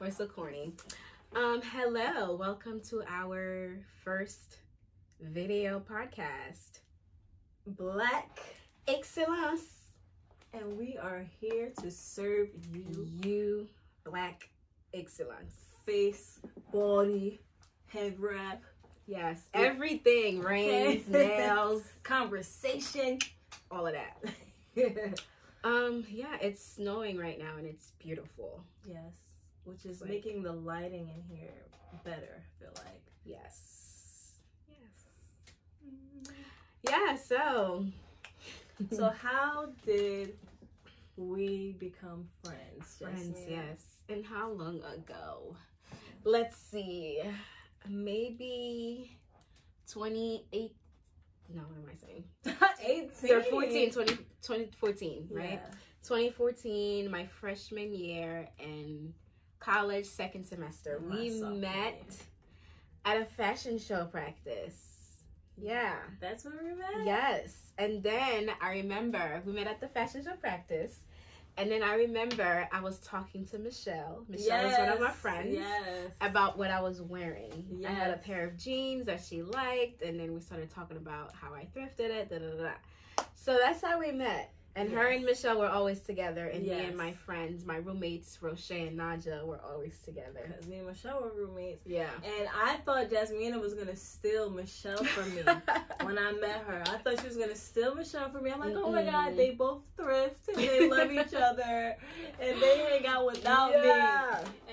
We're so corny. Um, hello, welcome to our first video podcast. Black, Excellence. and we are here to serve you You black excellence. face, body, head wrap, Yes, everything. Rings, nails, conversation. all of that. Um, yeah, it's snowing right now and it's beautiful. Yes, which is Like- making the lighting in here better. I feel like. Yes. Yes. Yeah, so So how did we become friends? friends, Jasmine? yes. And how long ago? Let's see. Maybe 28 No, what am I saying? 18. You're 14, 20, 2014, right? 2014, my freshman year in college, second semester. My we met year. at a fashion show practice. Yeah. That's where we met. Yes. And then I remember we met at the fashion show practice. And then I remember I was talking to Michelle. Michelle was one of my friends. Yes. About what I was wearing. I had a pair of jeans that she liked, and then we started talking about how I thrifted it. Da, da, da. So that's how we met. And her and Michelle were always together, and me and my friends, my roommates, Roche and Naja, were always together. Because me and Michelle were roommates. Yeah. And I thought Jasmina was gonna steal Michelle from me when I met her. I thought she was gonna steal Michelle from me. I'm like, oh my god, they both thrift and they love each other and they hang out without me.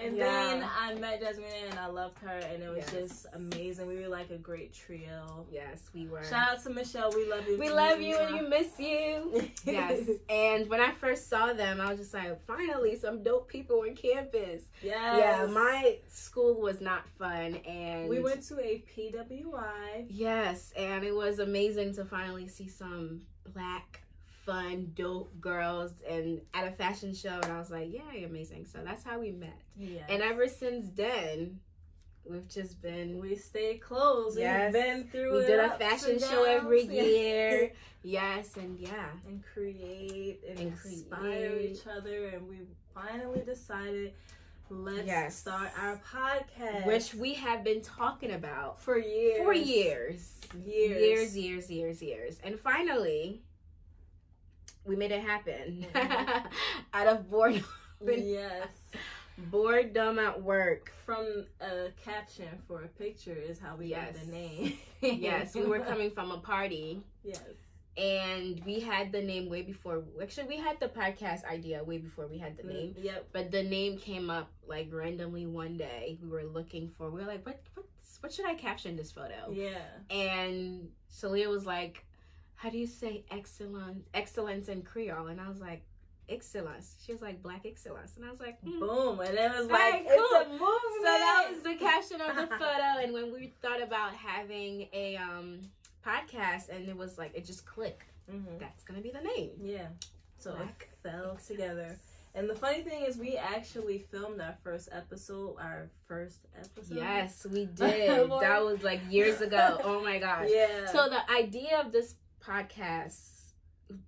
And Yeah. then I met Jasmine and I loved her and it was Yes. just amazing. We were like a great trio. Yes, we were. Shout out to Michelle. We love you. We love you and you miss you. yes. And when I first saw them, I was just like, finally, some dope people on campus. yes. Yeah, my school was not fun. And We went to a PWI. Yes, and it was amazing to finally see some black, fun, dope girls and at a fashion show. And I was like, yeah, amazing. So that's how we met. Yeah. And ever since then, we've just been. we stayed close. Yes. We've been through We did a fashion show every year. Yes, and yeah. and create and, And inspire create. each other and we finally decided let's Yes. start our podcast Which we have been talking about for years for years. years Years, years, years, years. And finally, we made it happen. Mhm. Out of boredom. yes Boredom at work. from a caption for a picture is how we got the name yes, we were coming from a party yes and we had the name way before. Actually, we had the podcast idea way before we had the name. yep But the name came up like randomly one day. We were looking for. We were like, what? What's, what should I caption this photo? yeah And Shalia was like, "How do you say excellence? Excellence in Creole?" And I was like, "Excellence." She was like, "Black excellence," and I was like, hmm. boom and it was like cool. it's a movement So that was the caption of the photo. And when we thought about having a um podcast, and it was like it just clicked. Mhm. That's gonna be the name. yeah so Black it fell together And the funny thing is, we actually filmed our first episode, our first episode. Yes, we did. that was like years ago. Oh my gosh. Yeah. So the idea of this podcast,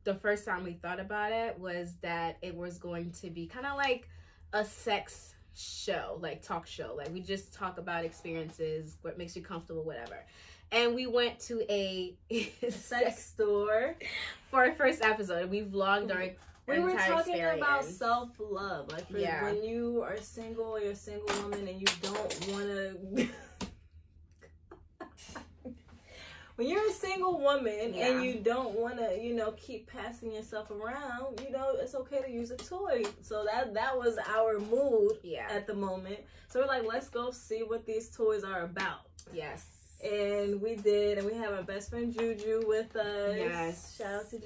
the first time we thought about it was that it was going to be kind of like a sex show, like talk show. Like we just talk about experiences, what makes you comfortable, whatever. And we went to a sex store. for our first episode. We vlogged our We were talking about self love, like for Yeah. when you are single, you're a single woman, and you don't want to. when you're a single woman Yeah. and you don't want to, you know, keep passing yourself around, you know, it's okay to use a toy. So that that was our mood Yeah. at the moment. So we're like, let's go see what these toys are about. Yes. And we did, and we have our best friend Juju with us. Yes. Shout out to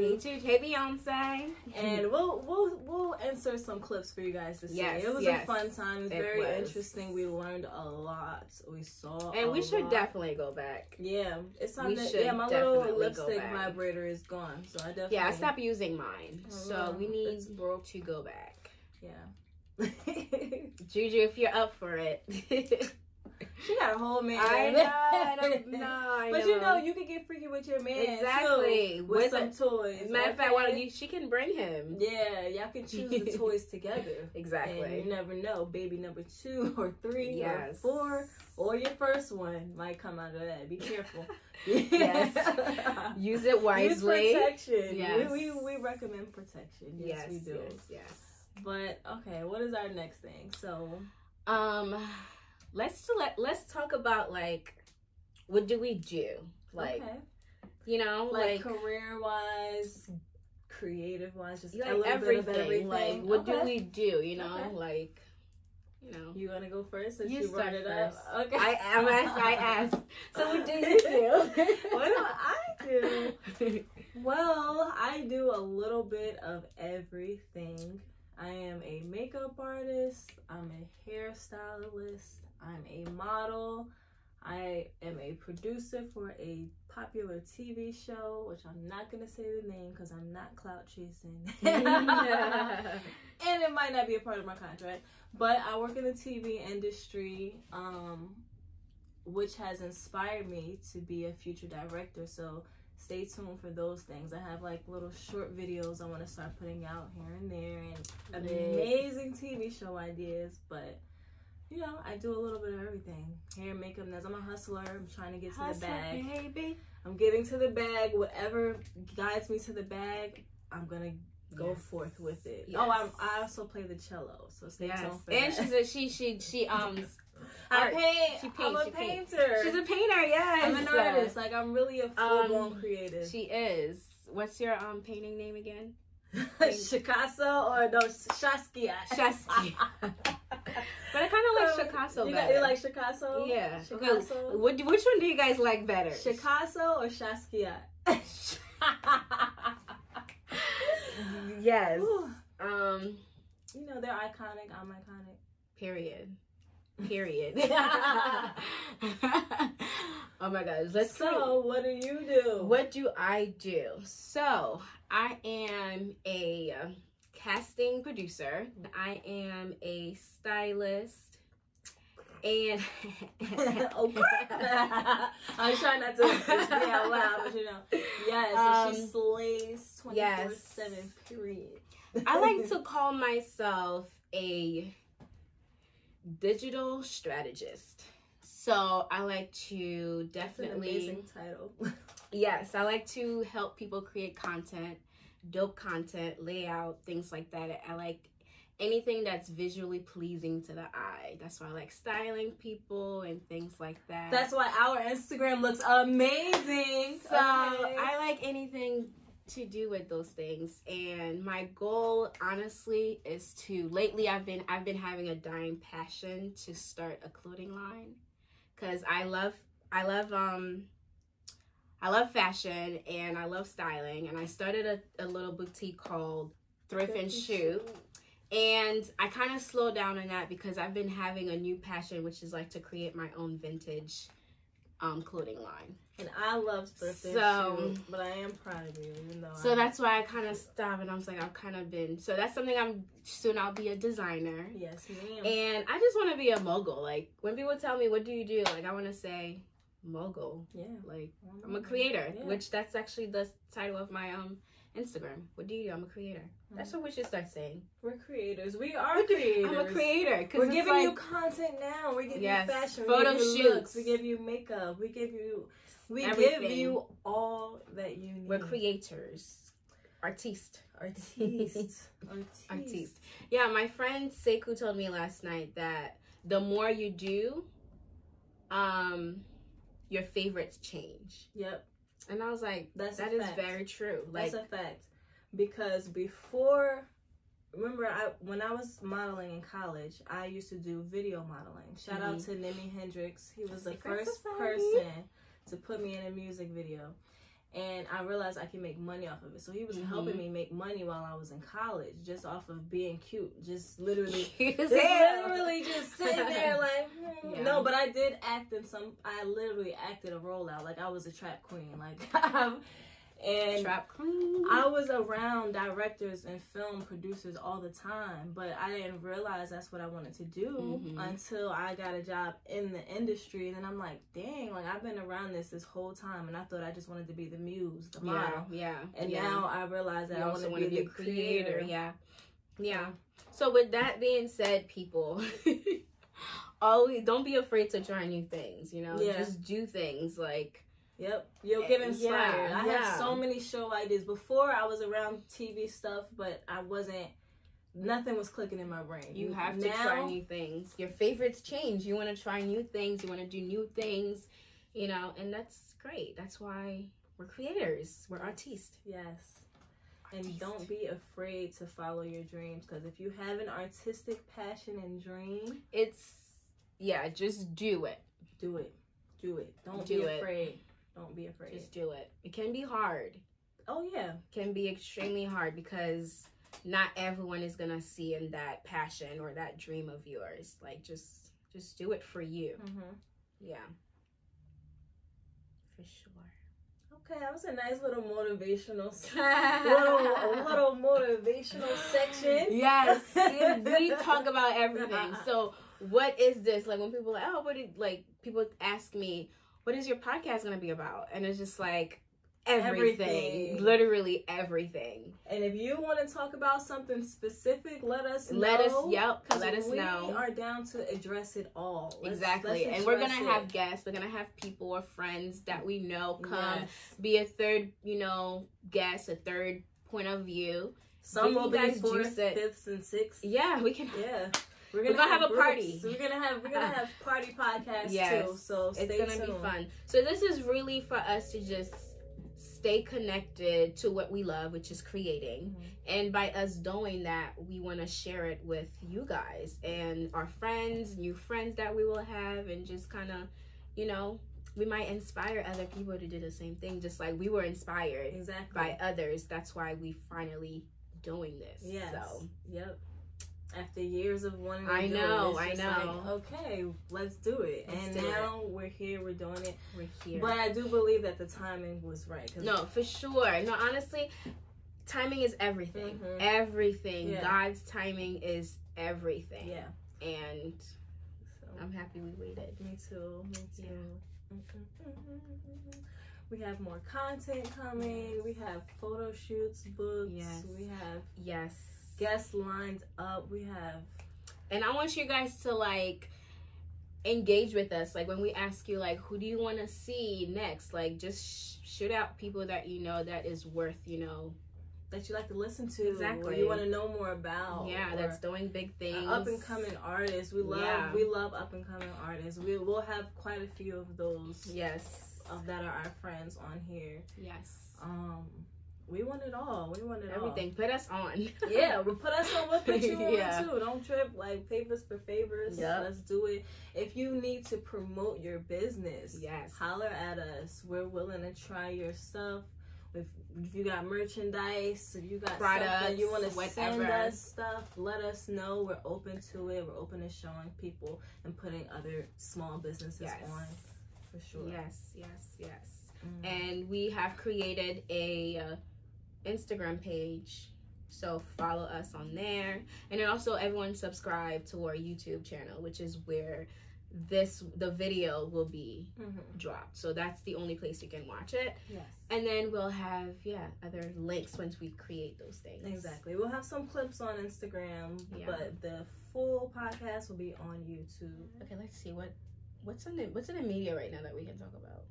Hey, Juju. Hey, Beyonce. And we'll we'll we'll insert some clips for you guys to see. Yes, it was yes. a fun time. It was It very was. interesting. We learned a lot. We saw, and we should lot. definitely go back. Yeah, it's to. should Yeah, my little lipstick vibrator is gone, so I definitely. Yeah, I stopped using mine. Oh, So we it's need broke. to go back. Yeah. Juju, if you're up for it. she got a whole man. I know. I don't know. I but you know, you can get freaky with your man exactly too, with, with some a- toys. Matter of fact, why don't you? She can bring him. Yeah, y'all can choose the toys together. And Exactly. you never know, baby number two or three Yes. or four or your first one might come out of that. Be careful. Yes. Use it wisely. Use protection. Yes. We, we, we recommend protection. Yes, yes, we do. yes, yes. But okay, what is our next thing? So Um, let's let let's talk about like what do we do? Like okay. you know, like, like, career wise, creative wise, just a like little everything. bit of everything. Like what do we do? You know, Okay. like you know. You wanna go first since You you, brought it first. up? Okay. I am asked. I asked. So what do you do? what do I do? Well, I do a little bit of everything. I am a makeup artist, I'm a hairstylist, I'm a model, I am a producer for a popular TV show, which I'm not gonna say the name because I'm not clout chasing. and it might not be a part of my contract. But I work in the TV industry, um, which has inspired me to be a future director. So stay tuned for those things. I have like little short videos I want to start putting out here and there, and amazing TV show ideas. But you know, I do a little bit of everything: hair, makeup, nails. I'm a hustler. I'm trying to get to the bag. baby. I'm getting to the bag. Whatever guides me to the bag, I'm gonna go Yes. forth with it. Yes. Oh, I'm, I also play the cello, so stay Yes, tuned for and that. she's a she she she um I paint. She I'm a she paints. painter. she's a painter. Yes, I'm an artist. Like I'm really a full blown Um, creative. She is. What's your um painting name again? Shikasso or no Shaskia. Shaskia. But I kind of like Shikasso You, better. you like Shikasso? yeah. What, which one do you guys like better? Shikasso or Shaskia? yes. Um. you know they're iconic. I'm iconic. Period. Period. oh my gosh. Let's so, what do you do? What do I do? So, I am a uh, casting producer. I am a stylist. And okay. I'm trying not to be out loud, but you know. Yes, so she Um, slays 24 yes. 7, period. I like to call myself a digital strategist. So, I like to That's an definitely amazing title. Yes, I like to help people create content, dope content, layout, things like that. I like anything that's visually pleasing to the eye. That's why I like styling people and things like that. That's why our Instagram looks amazing. so I like anything to do with those things. And my goal honestly is to lately I've been I've been having a dying passion to start a clothing line cuz I love I love um I love fashion and I love styling and I started a, a little boutique called Thrift and Shoe and I kind of slowed down on that because I've been having a new passion which is like to create my own vintage um clothing line. And I love thrift and So- shoe, but I am proud of you, even though. So I, that's why I kind of stopped and I was like I've kind of been so that's something I'm soon I'll be a designer. yes, ma'am. And I just want to be a mogul. Like when people tell me what do you do, like I want to say mogul. yeah, Like I'm a creator, Yeah. which that's actually the title of my um Instagram. What do you do? I'm a creator. That's what we should start saying. We're creators. We are do- creators. I'm a creator. Cause We're giving like, you content now. We give Yes, you fashion. photo we give you shoots. looks. We give you makeup. We give you. We give you all that you need. we're creators, artiste. Artistes. Artistes. Artiste. Yeah, my friend Seku told me last night that the more you do, um, your favorites change. Yep. And I was like, That's that a is fact. very true. Like, That's a fact. Because before, remember, I when I was modeling in college, I used to do video modeling. Shout out mm-hmm. to Nimi Hendrix. He was the Secret first Society. person to put me in a music video. And I realized I can make money off of it. So he was Mhm. helping me make money while I was in college, just off of being cute. Just literally cute just literally just sitting there like hmm. Yeah. no but i did act in some i literally acted a role out like i was a trap queen like And. I was around directors and film producers all the time, but I didn't realize that's what I wanted to do Mhm. until I got a job in the industry. And then I'm like, dang, like I've been around this this whole time, and I thought I just wanted to be the muse, the yeah, model. yeah. And yeah. now I realize that you I want to be be the creator. creator. Yeah, yeah. So with that being said, people, always don't be afraid to try new things. You know, Yeah. just do things like Yep, you'll get Eh, inspired. yeah, I yeah. have so many show ideas. Before I was around TV stuff, but I wasn't. Nothing was clicking in my brain. you have to try new things. Your favorites change. You want to try new things. You want to do new things. You know, and that's great. That's why we're creators. We're artistes. Yes. And Artistes. don't be afraid to follow your dreams because if you have an artistic passion and dream, It's yeah. Just do it. do it. Do it. Don't Do be it. afraid. Don't be afraid. Just do it. It can be hard. oh yeah. can be extremely hard because not everyone is gonna see in that passion or that dream of yours. Like just just do it for you. Mm-hmm. Yeah. For sure. Okay, that was a nice little motivational, little a little motivational section. Yes. we talk about everything. So what is this? Like when people like, oh, what did like people ask me, what is your podcast gonna be about? And it's just like everything. Everything. Literally everything. And if you want to talk about something specific, let us know. Let us yep, let us we know. We are down to address it all. Let's- exactly. let's and we're gonna address have guests. We're gonna have people or friends that we know come Yes. be a third, you know, guest, a third point of view. Some will be fourth, it. fifths, and sixth. Yeah, we can. Yeah. We're We're gonna have a groups. party. We're gonna have we're gonna have party podcasts Yes. too. So stay It's gonna tuned. be fun. So this is really for us to just stay connected to what we love, which is creating. Mhm. And by us doing that, we want to share it with you guys and our friends, new friends that we will have, and just kind of, you know, we might inspire other people to do the same thing, just like we were inspired Exactly. by others. That's why we finally doing this. Yes. So Yep. After years of wanting to I do know, it, I know. like, okay, let's do it. Let's and do it. now we're here, we're doing it. we're here. But I do believe that the timing was right. no, for sure. No, honestly, timing is everything. Mhm. Everything. Yeah. God's timing is everything. Yeah. And So, I'm happy we waited. me too. Me too. Mm-hmm, mm-hmm, mm-hmm, we have more content coming. We have photo shoots books. Yes. We have Yes. Guests lined up. We have And I want you guys to like engage with us. Like when we ask you like who do you want to see next? Like just sh- shoot out people that you know that is worth, you know. that you like to listen to. Or Exactly. you want to know more about. yeah, that's doing big things. up and coming artists. We love Yeah. we love up and coming artists. We will have quite a few of those Yes. of that are our friends on here. Yes. Um, we want it all. We want it all. Everything. Put us on. Yeah, we put us on. We'll put you on Yeah. too. Don't trip. Like favors for favors. Yep. Let's do it. If you need to promote your business, Yes. holler at us. We're willing to try your stuff. If, if you got merchandise, if you got Products, you want to send us stuff, let us know. We're open to it. We're open to showing people and putting other small businesses Yes. on for sure. Yes, yes, yes. Mhm. And we have created a uh, Instagram page. So follow us on there. And then also everyone subscribe to our YouTube channel, which is where this the video will be Mhm. dropped. So that's the only place you can watch it. Yes. And then we'll have yeah, other links once we create those things. Exactly. We'll have some clips on Instagram, Yeah. but the full podcast will be on YouTube. Okay, let's see what what's in the what's in the media right now that we can talk about.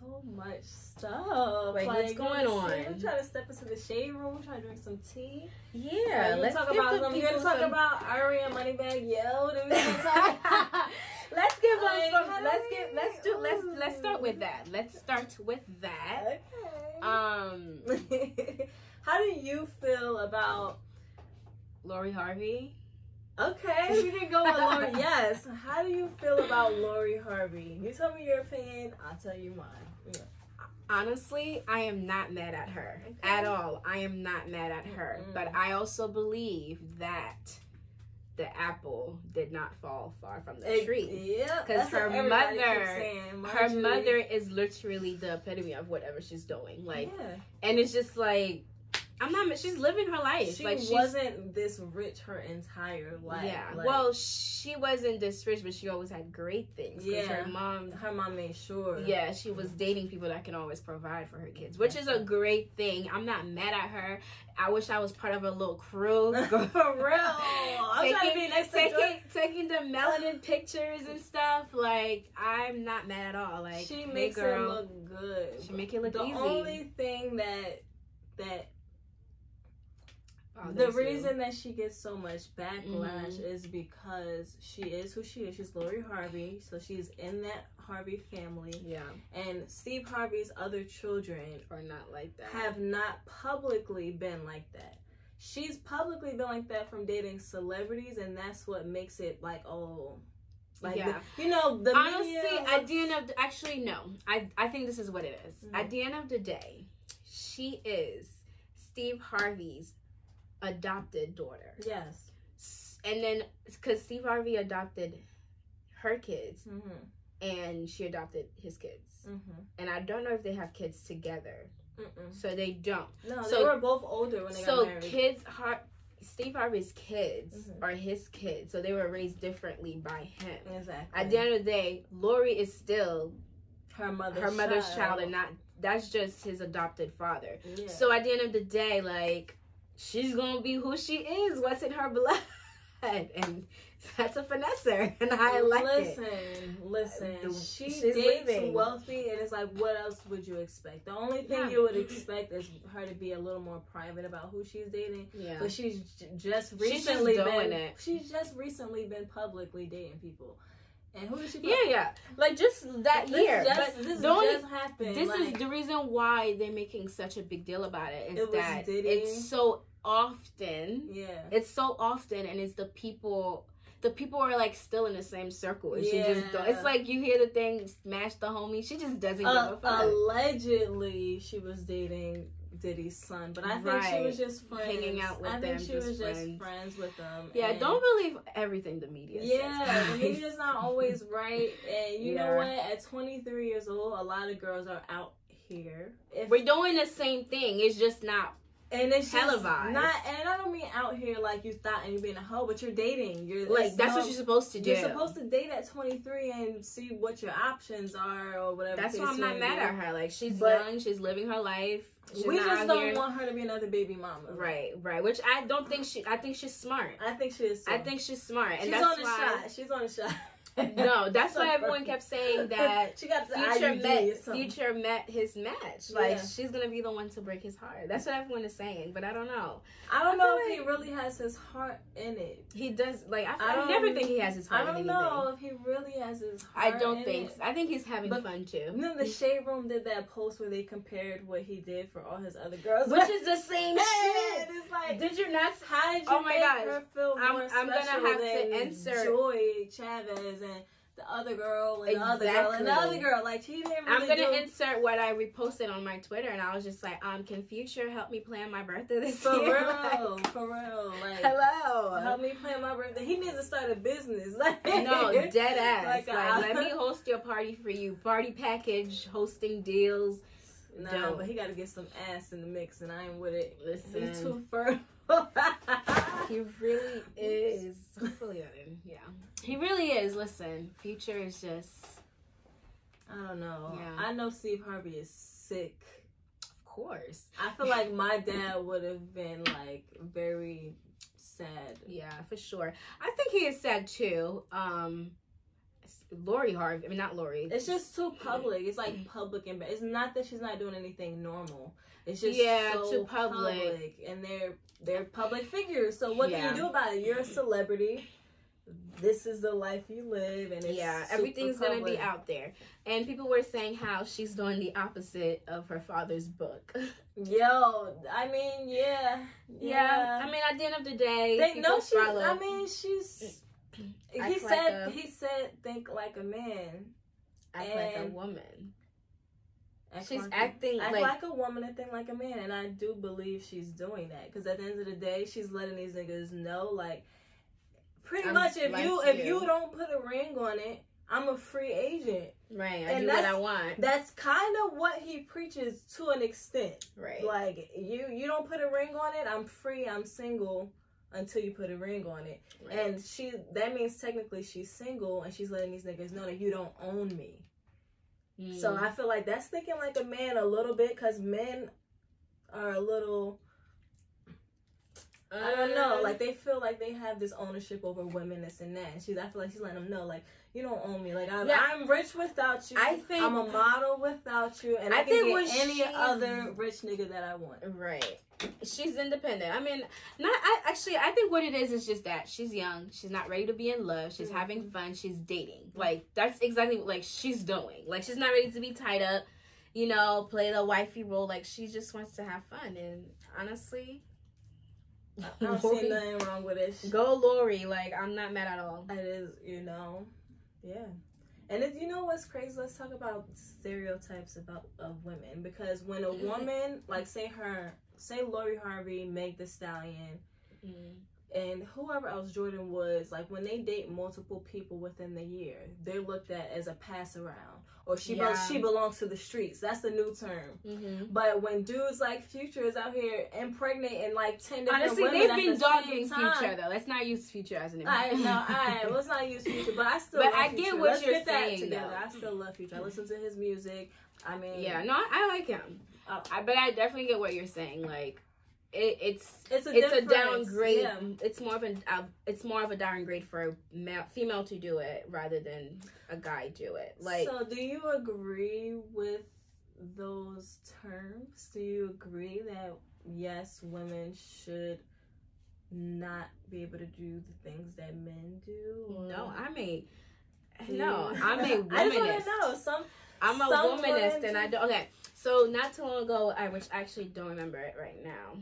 So much stuff. Like, what's going on? I'm trying to step into the shade room, We're trying to drink some tea. Yeah, let's talk about some, you gonna talk some- about Ari and Moneybagg Yo? Then we talk let's give us some. Let's get. Let's do. Let's let's start with that. Let's start with that. Okay. Um, How do you feel about? Lori Harvey. Okay, we can go with Lori. yes. How do you feel about Lori Harvey? You tell me your opinion. I'll tell you mine. Yeah. Honestly, I am not mad at her Okay. at all. I am not mad at her, Mm-mm. but I also believe that the apple did not fall far from the It- tree. Yeah, Because her mother- saying. Her mother is literally the epitome of whatever she's doing. Like, yeah. and it's just like, I'm not. She's living her life. she like, wasn't this rich her entire life. yeah. Like, well, she wasn't this rich, but she always had great things. Yeah. Her mom. her mom made sure. Yeah, she was dating people that can always provide for her kids, which is a great thing. I'm not mad at her. I wish I was part of a little crew. for real. I'm trying to be next to taking, taking the melanin pictures and stuff. Like I'm not mad at all. Like she makes girl, it look good. She make it look the easy. The only thing that that Oh, the there's you. reason that she gets so much backlash Mhm. is because she is who she is. She's Lori Harvey, so she's in that Harvey family. yeah, And Steve Harvey's other children are not like that. have not publicly been like that. She's publicly been like that from dating celebrities, and that's what makes it like, oh, like Yeah. the, you know, the Honestly, media at looks- the end of the, actually no, I I think this is what it is. Mhm. At the end of the day, she is Steve Harvey's adopted daughter. yes, And then because Steve Harvey adopted her kids mm-hmm. and she adopted his kids, Mm-hmm. and I don't know if they have kids together, Mm-mm. so they don't. no, So- they were both older when they so got married. So kids Har- Steve Harvey's kids Mhm. are his kids, so they were raised differently by him. exactly. At the end of the day, Lori is still her mother's her mother's child, and not that's just his adopted father. yeah. So at the end of the day, like she's gonna be who she is, what's in her blood, and that's a finesser, and I like listen, it. listen. The- She she's dates leaving. wealthy, and it's like, what else would you expect? The only thing Yeah. you would expect is her to be a little more private about who she's dating. Yeah, But she's j- just She's just recently doing been. it. She's just recently been publicly dating people. And who did she? yeah, yeah. Like just that This year, just, but this only just happened. this like, is the reason why they're making such a big deal about it is It was that Diddy. it's so often yeah. it's so often and it's the people the people are like still in the same circle and she just don't, Yeah. it's like you hear the thing smash the homie she just doesn't Uh, give a fuck allegedly, she was dating Diddy's son, but I think she was just friends. Hanging out with I think she just was just friends. friends with them. yeah don't believe everything the media Yeah, says, the media's not always right, and you know what? At 23 years old, a lot of girls are out here. If, we're doing the same thing it's just not and it's televised. Not, and I don't mean out here like you thought and you're being a hoe, but you're dating. You're like that's no- what you're supposed to do You're supposed to date at 23 and see what your options are or whatever. that's why i'm not mad at her like she's But- young she's living her life she's We just don't here- want her to be another baby mama. right right which i don't think she i think she's smart I think she is. Too. i think she's smart and she's that's on the why shot. She's on the shot. No that's why everyone kept saying that she got Future met. Future met his match. Like Yeah. she's gonna be the one to break his heart. That's what everyone is saying, but I don't know. I don't I know if he really has his heart in it. He does like I, I I, never think he has his heart I don't know if he really has his heart I don't in think. It. I think he's having But- fun too. Then the Shade Room did that post where they compared what he did for all his other girls, Which is the same shit. It's like, Did you not? how did oh you Oh my make gosh. her feel I'm- more I'm gonna have to insert- Joie Chavis and the other girl and the other girl and the other girl? Like she didn't I'm gonna do insert what I reposted on my Twitter, and I was just like, um, can Future help me plan my birthday this year? for year? real, for real. Like Hello. help me plan my birthday. He needs to start a business. Like No, dead ass. Like, Like, let me host your party for you. Party package, hosting deals. Nah, Dope. but he got to get some ass in the mix, and I ain't with it. Listen, He's too fertile. he really is. Hopefully, I didn't. Yeah, he really is. Listen, Future is just, I don't know. Yeah. I know Steve Harvey is sick. of course. I feel like my dad would have been like very sad. Yeah, for sure. I think he is sad too. Um, Lori Harvey. I mean, not Lori. It's just too public. It's like public and it's not that she's not doing anything normal. It's just Yeah, so too public. public. and they're they're public figures. So what Yeah. can you do about it? You're a celebrity. This is the life you live, and it's yeah, everything's gonna be out there. And people were saying how she's doing the opposite of her father's book. Yo, I mean, yeah, yeah. I mean, at the end of the day, They know she. I mean, she's. Mm. He Act like said. a- he said, "Think like a man." act like a woman. Act She's like acting a, act like, like, a woman and think like a man, and I do believe she's doing that because at the end of the day, she's letting these niggas know, like, Pretty I'm much, if like you if you. you don't put a ring on it, I'm a free agent. Right. I And do what I want. That's kind of what he preaches to an extent. Right. Like you, you don't put a ring on it. I'm free. I'm single until you put a ring on it. Right. And she, that means technically she's single, and she's letting these niggas know that you don't own me. So Mm. I feel like that's thinking like a man a little bit, because men are a little. I don't know. Uh, Like they feel like they have this ownership over women, this and that. And she's, I feel like she's letting them know, like you don't own me. Like I'm, Yeah. I'm rich without you. I think- I'm a model without you, and I, I can think get any she's- other rich nigga that I want. Right. She's independent. I mean, not I actually I think what it is is just that she's young, she's not ready to be in love, she's Mhm. having fun, she's dating. Like that's exactly what like she's doing. Like she's not ready to be tied up, you know, play the wifey role. Like she just wants to have fun and honestly I don't see nothing wrong with it. Go Lori, like I'm not mad at all. It is, you know, yeah. And if you know what's crazy, let's talk about stereotypes about of women. Because when a woman, like say her, say Lori Harvey, Meg Thee Stallion, Mm. And whoever else Jordan was, like when they date multiple people within the year, they're looked at as a pass around, or she Yeah. she belongs to the streets. That's the new term. hmm But when dudes like Future is out here impregnating like ten different Honestly, women they've at been the dogging Future though. Let's not use Future as an example. I know, I let's not use Future, but I still. But love I get Future. what Let's you're get saying, together. though. I still love Future. I listen to his music. I mean, Yeah, no, I, like him. Oh. I, but I definitely get what you're saying. Like, it, it's it's a it's a downgrade. Yeah. It's more of an uh, it's more of a downgrade for a male, female to do it rather than a guy do it. Like, so, do you agree with those terms? Do you agree that yes, women should not be able to do the things that men do? or- no, I'm a no, I'm a I just want to know some. I'm a Some womanist, women and I do- don't. Okay, so not too long ago, I which I actually don't remember it right now,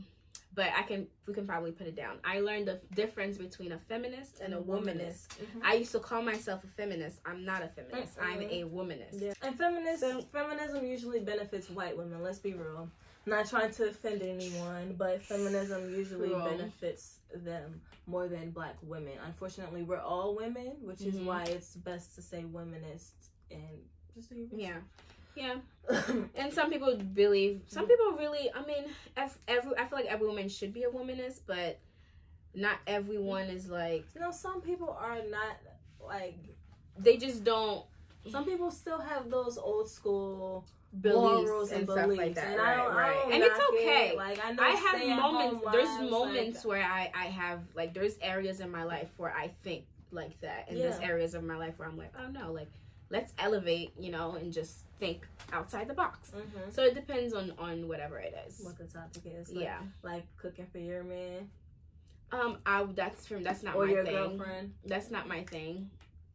but I can we can probably put it down. I learned the difference between a feminist and a womanist. Mhm. I used to call myself a feminist. I'm not a feminist. I'm a womanist. Yeah. And feminist, So- feminism usually benefits white women. Let's be real. not trying to offend anyone, but feminism usually benefits them more than black women. Unfortunately, we're all women, which is Mhm. why it's best to say womanist and just so you Yeah, yeah. yeah. And some people believe. Some people really. I mean, ev- every. I feel like every woman should be a womanist, but not everyone is like. you know, some people are not like. They just don't Some people still have those old school beliefs morals and, and, stuff beliefs, like that. and right, I don't, right. I don't and it's okay. It. Like I know, I have moments. There's moments like, where I I have like there's areas in my life where I think like that, and there's areas of my life where I'm like, oh no, like let's elevate, you know, and just think outside the box. mhm. So it depends on on whatever it is. what the topic is. Like, yeah. like cooking for your man Um. I that's from that's not or my your thing. girlfriend. That's not my thing.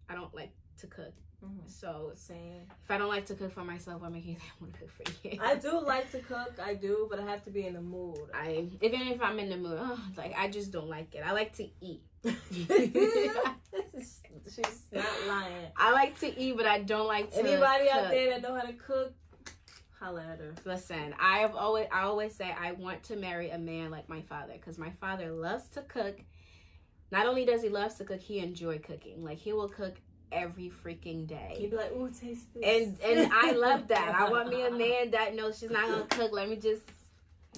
I don't like to cook. Mhm. So Same. if I don't like to cook for myself, what makes me want to cook for you? I do like to cook. I do, but I have to be in the mood. I even if I'm in the mood, oh, like I just don't like it. I like to eat. She's not lying. I like to eat, but I don't like to. Cook. Anybody out there that know how to cook, holla at her. Listen, I have always I always say I want to marry a man like my father because my father loves to cook. Not only does he loves to cook, he enjoy cooking. Like he will cook every freaking You'd be like, ooh, taste this. And and I love that. I want me a man that knows she's not gonna cook. Let me just,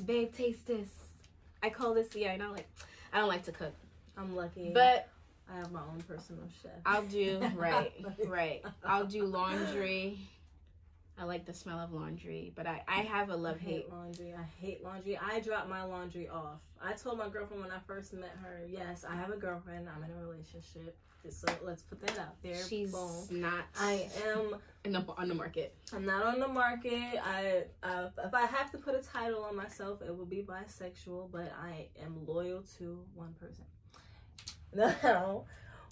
babe, taste this. I call this yeah. I don't like. I don't like to cook, I'm lucky. but I have my own personal chef. I'll do right, right. I'll do laundry. I like the smell of laundry, but I I have a love I hate. hate laundry. I hate laundry. I drop my laundry off. I told my girlfriend when I first met her, yes, I have a girlfriend. I'm in a relationship. So let's put that out there. She's Boom. not I am. in the on the market. I'm not on the market. I, I if I have to put a title on myself, it will be bisexual. But I am loyal to one person. Now,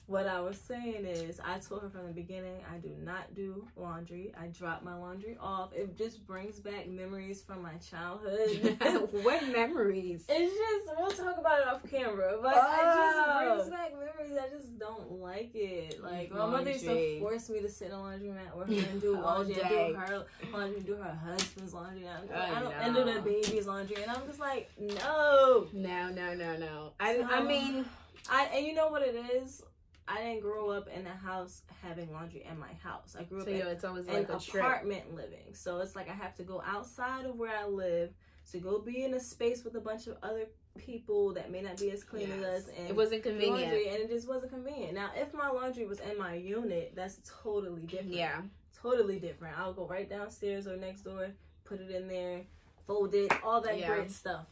what I was saying is, I told her from the beginning, I do not do laundry. I drop my laundry off. It just brings back memories from my childhood. what memories? It's just we'll talk about it off camera, but Oh. it just brings back memories. I just don't like it. Like my mother used to force me to sit in a laundromat with her and do All laundry, and do her laundry, and do her husband's laundry, and, Oh, I don't, and do the baby's laundry, and I'm just like, no. No, no, no, no. I I mean, I and you know what it is. I didn't grow up in a house having laundry in my house. I grew up So in yo, it's always an like a trip. apartment living. So it's like I have to go outside of where I live to go be in a space with a bunch of other people that may not be as clean as us and It wasn't convenient. laundry and it just wasn't convenient. Now if my laundry was in my unit, that's totally different. Yeah. Totally different. I'll go right downstairs or next door, put it in there, fold it, all that Yeah. great stuff.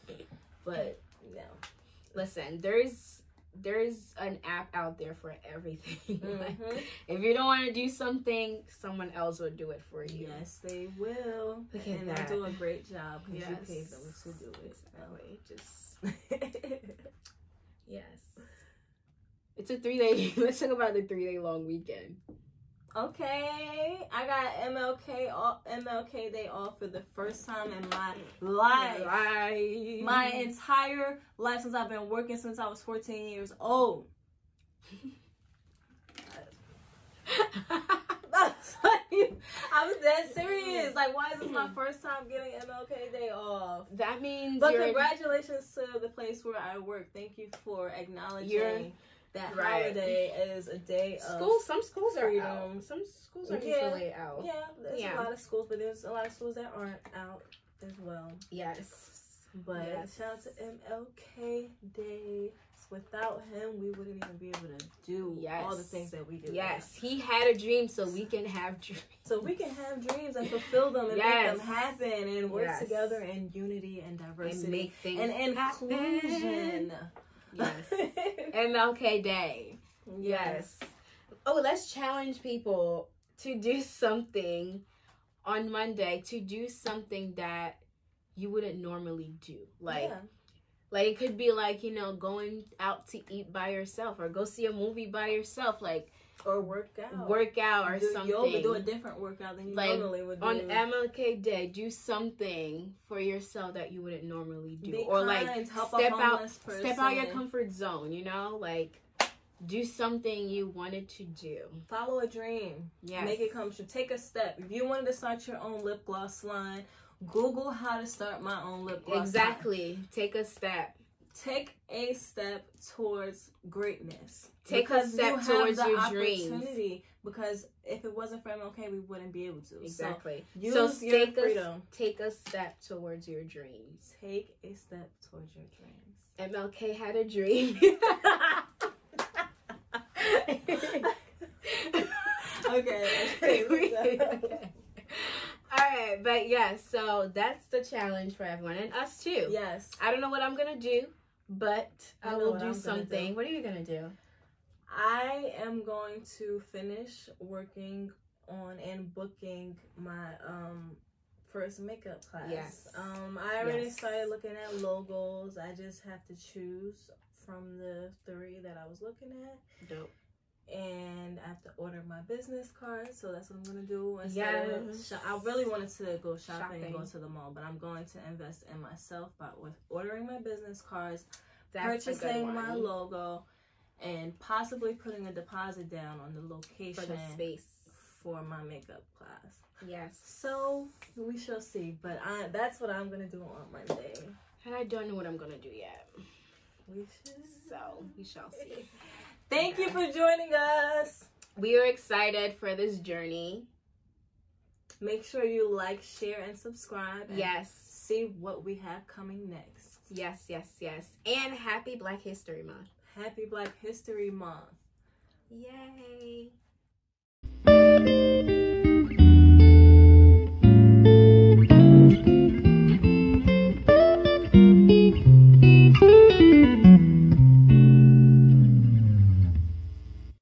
But no. Listen, there's there's an app out there for everything. Like, Mhm. if you don't want to do something, someone else will do it for you. Yes, they will. Look and that. they do a great job because you Yes. paid them to do it. Exactly. Just yes. It's a three day. Let's talk about the three day long weekend. Okay, I got MLK off, MLK Day off for the first time in my life. Life. My entire life since I've been working since I was 14 years old. I was that serious. Like, why is this my first time getting MLK Day off? that means But congratulations to the place where I work. Thank you for acknowledging that right. holiday is a day of schools. Some schools are freedom. out. Some schools are Yeah. usually out. Yeah, there's Yeah. a lot of schools, but there's a lot of schools that aren't out as well. Yes. But Yes. shout out to MLK Day. Without him, we wouldn't even be able to do Yes. all the things that we do. Yes, he had a dream, so we can have dreams. So we can have dreams and fulfill them and Yes. make them happen and work together in unity and diversity and make things and happen. Yes. MLK Day. Yes. Oh, let's challenge people to do something on Monday, to do something that you wouldn't normally do. Like yeah. like it could be like, you know, going out to eat by yourself or go see a movie by yourself, like or work out. work out or do something. yoga, do a different workout than you Like, normally would do. on MLK Day, do something for yourself that you wouldn't normally do, Be or like help step out, person. step out your comfort zone. You know, like do something you wanted to do. Follow a dream. Yeah, Make it come true. Take a step. If you wanted to start your own lip gloss line, Google how to start my own lip gloss. line. Exactly. Take a step. Take a step towards greatness. Take a step you have towards the your dreams. opportunity. Because if it wasn't for MLK, we wouldn't be able to. Exactly. So use So your take a-. Take a step towards your dreams. Take a step towards your dreams. MLK had a dream. okay. All right, but yes, so that's the challenge for everyone and us too. yes. I don't know what I'm gonna do, but I I, will do I'm something. do. What are you gonna do? I am going to finish working on and booking my um first makeup class. Yes. Um I already Yes. started looking at logos. I just have to choose from the three that I was looking at. Dope. And I have to order my business card, so that's what I'm gonna do. Instead Yes. sho- I really wanted to go shopping, and go to the mall, but I'm going to invest in myself by with ordering my business cards, That's purchasing my logo and possibly putting a deposit down on the location for the space. for my makeup class. Yes. So we shall see. But I, that's what I'm gonna do on Monday. And I don't know what I'm gonna do yet. We should. So we shall see. Thank you for joining us. We are excited for this journey. Make sure you like, share, and subscribe. and Yes. See what we have coming next. Yes, yes, yes. And happy Black History Month. Happy Black History Month. Yay.